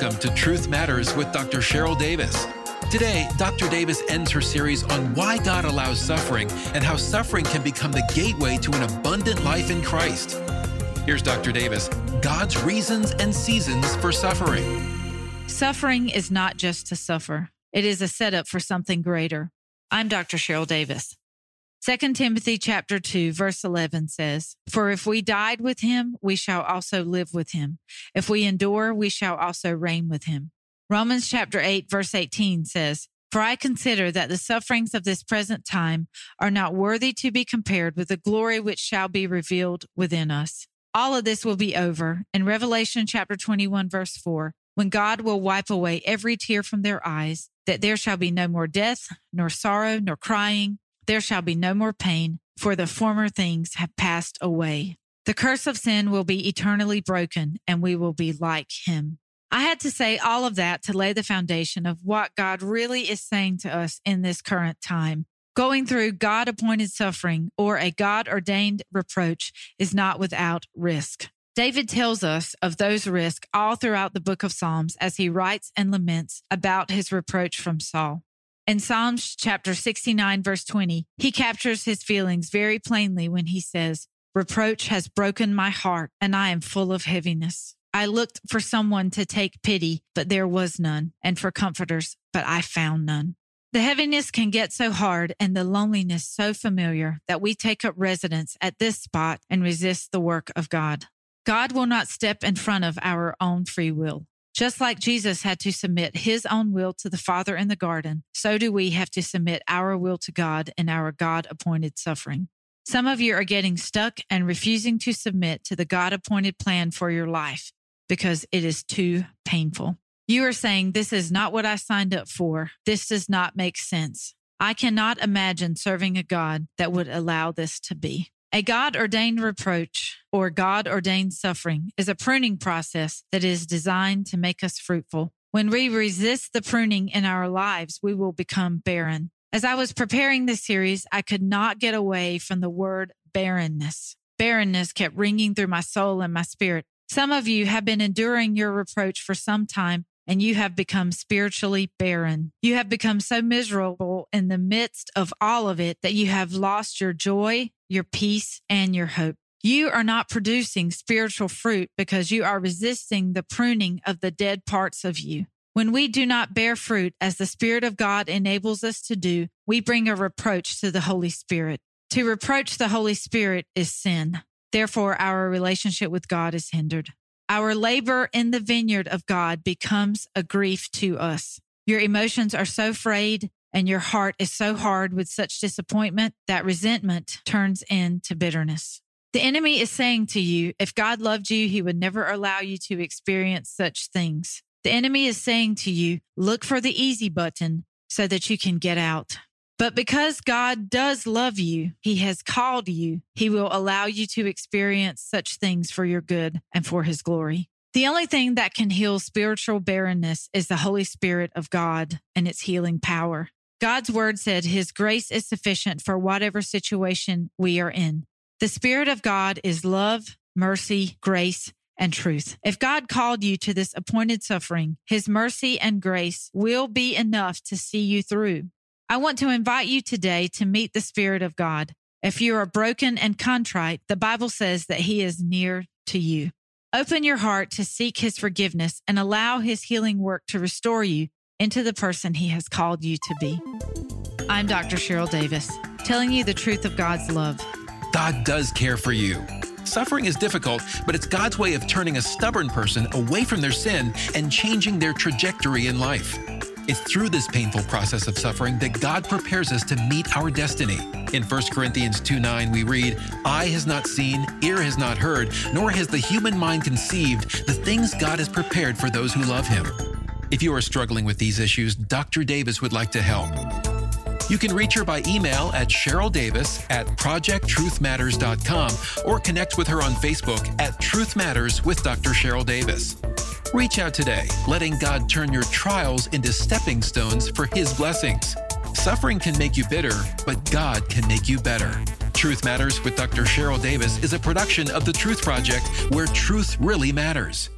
Welcome to Truth Matters with Dr. Cheryl Davis. Today, Dr. Davis ends her series on why God allows suffering and how suffering can become the gateway to an abundant life in Christ. Here's Dr. Davis God's reasons and seasons for suffering. Suffering is not just to suffer, it is a setup for something greater. I'm Dr. Cheryl Davis. 2 Timothy chapter 2 verse 11 says, "For if we died with him, we shall also live with him. If we endure, we shall also reign with him." Romans chapter 8 verse 18 says, "For I consider that the sufferings of this present time are not worthy to be compared with the glory which shall be revealed within us." All of this will be over in Revelation chapter 21 verse 4, when God will wipe away every tear from their eyes, that there shall be no more death, nor sorrow, nor crying, there shall be no more pain, for the former things have passed away. The curse of sin will be eternally broken, and we will be like him. I had to say all of that to lay the foundation of what God really is saying to us in this current time. Going through God appointed suffering or a God ordained reproach is not without risk. David tells us of those risks all throughout the book of Psalms as he writes and laments about his reproach from Saul. In Psalms chapter 69, verse 20, he captures his feelings very plainly when he says, Reproach has broken my heart, and I am full of heaviness. I looked for someone to take pity, but there was none, and for comforters, but I found none. The heaviness can get so hard and the loneliness so familiar that we take up residence at this spot and resist the work of God. God will not step in front of our own free will. Just like Jesus had to submit his own will to the Father in the garden, so do we have to submit our will to God in our God appointed suffering. Some of you are getting stuck and refusing to submit to the God appointed plan for your life because it is too painful. You are saying, This is not what I signed up for. This does not make sense. I cannot imagine serving a God that would allow this to be. A God ordained reproach or God ordained suffering is a pruning process that is designed to make us fruitful. When we resist the pruning in our lives, we will become barren. As I was preparing this series, I could not get away from the word barrenness. Barrenness kept ringing through my soul and my spirit. Some of you have been enduring your reproach for some time and you have become spiritually barren. You have become so miserable in the midst of all of it that you have lost your joy, your peace, and your hope. You are not producing spiritual fruit because you are resisting the pruning of the dead parts of you. When we do not bear fruit as the Spirit of God enables us to do, we bring a reproach to the Holy Spirit. To reproach the Holy Spirit is sin. Therefore, our relationship with God is hindered. Our labor in the vineyard of God becomes a grief to us. Your emotions are so frayed and your heart is so hard with such disappointment that resentment turns into bitterness. The enemy is saying to you, if God loved you, he would never allow you to experience such things. The enemy is saying to you, look for the easy button so that you can get out. But because God does love you, He has called you, He will allow you to experience such things for your good and for His glory. The only thing that can heal spiritual barrenness is the Holy Spirit of God and its healing power. God's word said His grace is sufficient for whatever situation we are in. The Spirit of God is love, mercy, grace, and truth. If God called you to this appointed suffering, His mercy and grace will be enough to see you through. I want to invite you today to meet the Spirit of God. If you are broken and contrite, the Bible says that He is near to you. Open your heart to seek His forgiveness and allow His healing work to restore you into the person He has called you to be. I'm Dr. Cheryl Davis, telling you the truth of God's love. God does care for you. Suffering is difficult, but it's God's way of turning a stubborn person away from their sin and changing their trajectory in life. It's through this painful process of suffering that God prepares us to meet our destiny. In 1 Corinthians 2 9, we read, Eye has not seen, ear has not heard, nor has the human mind conceived the things God has prepared for those who love Him. If you are struggling with these issues, Dr. Davis would like to help. You can reach her by email at Cheryl Davis at projecttruthmatters.com or connect with her on Facebook at Truth Matters with Dr. Cheryl Davis. Reach out today, letting God turn your trials into stepping stones for His blessings. Suffering can make you bitter, but God can make you better. Truth Matters with Dr. Cheryl Davis is a production of The Truth Project, where truth really matters.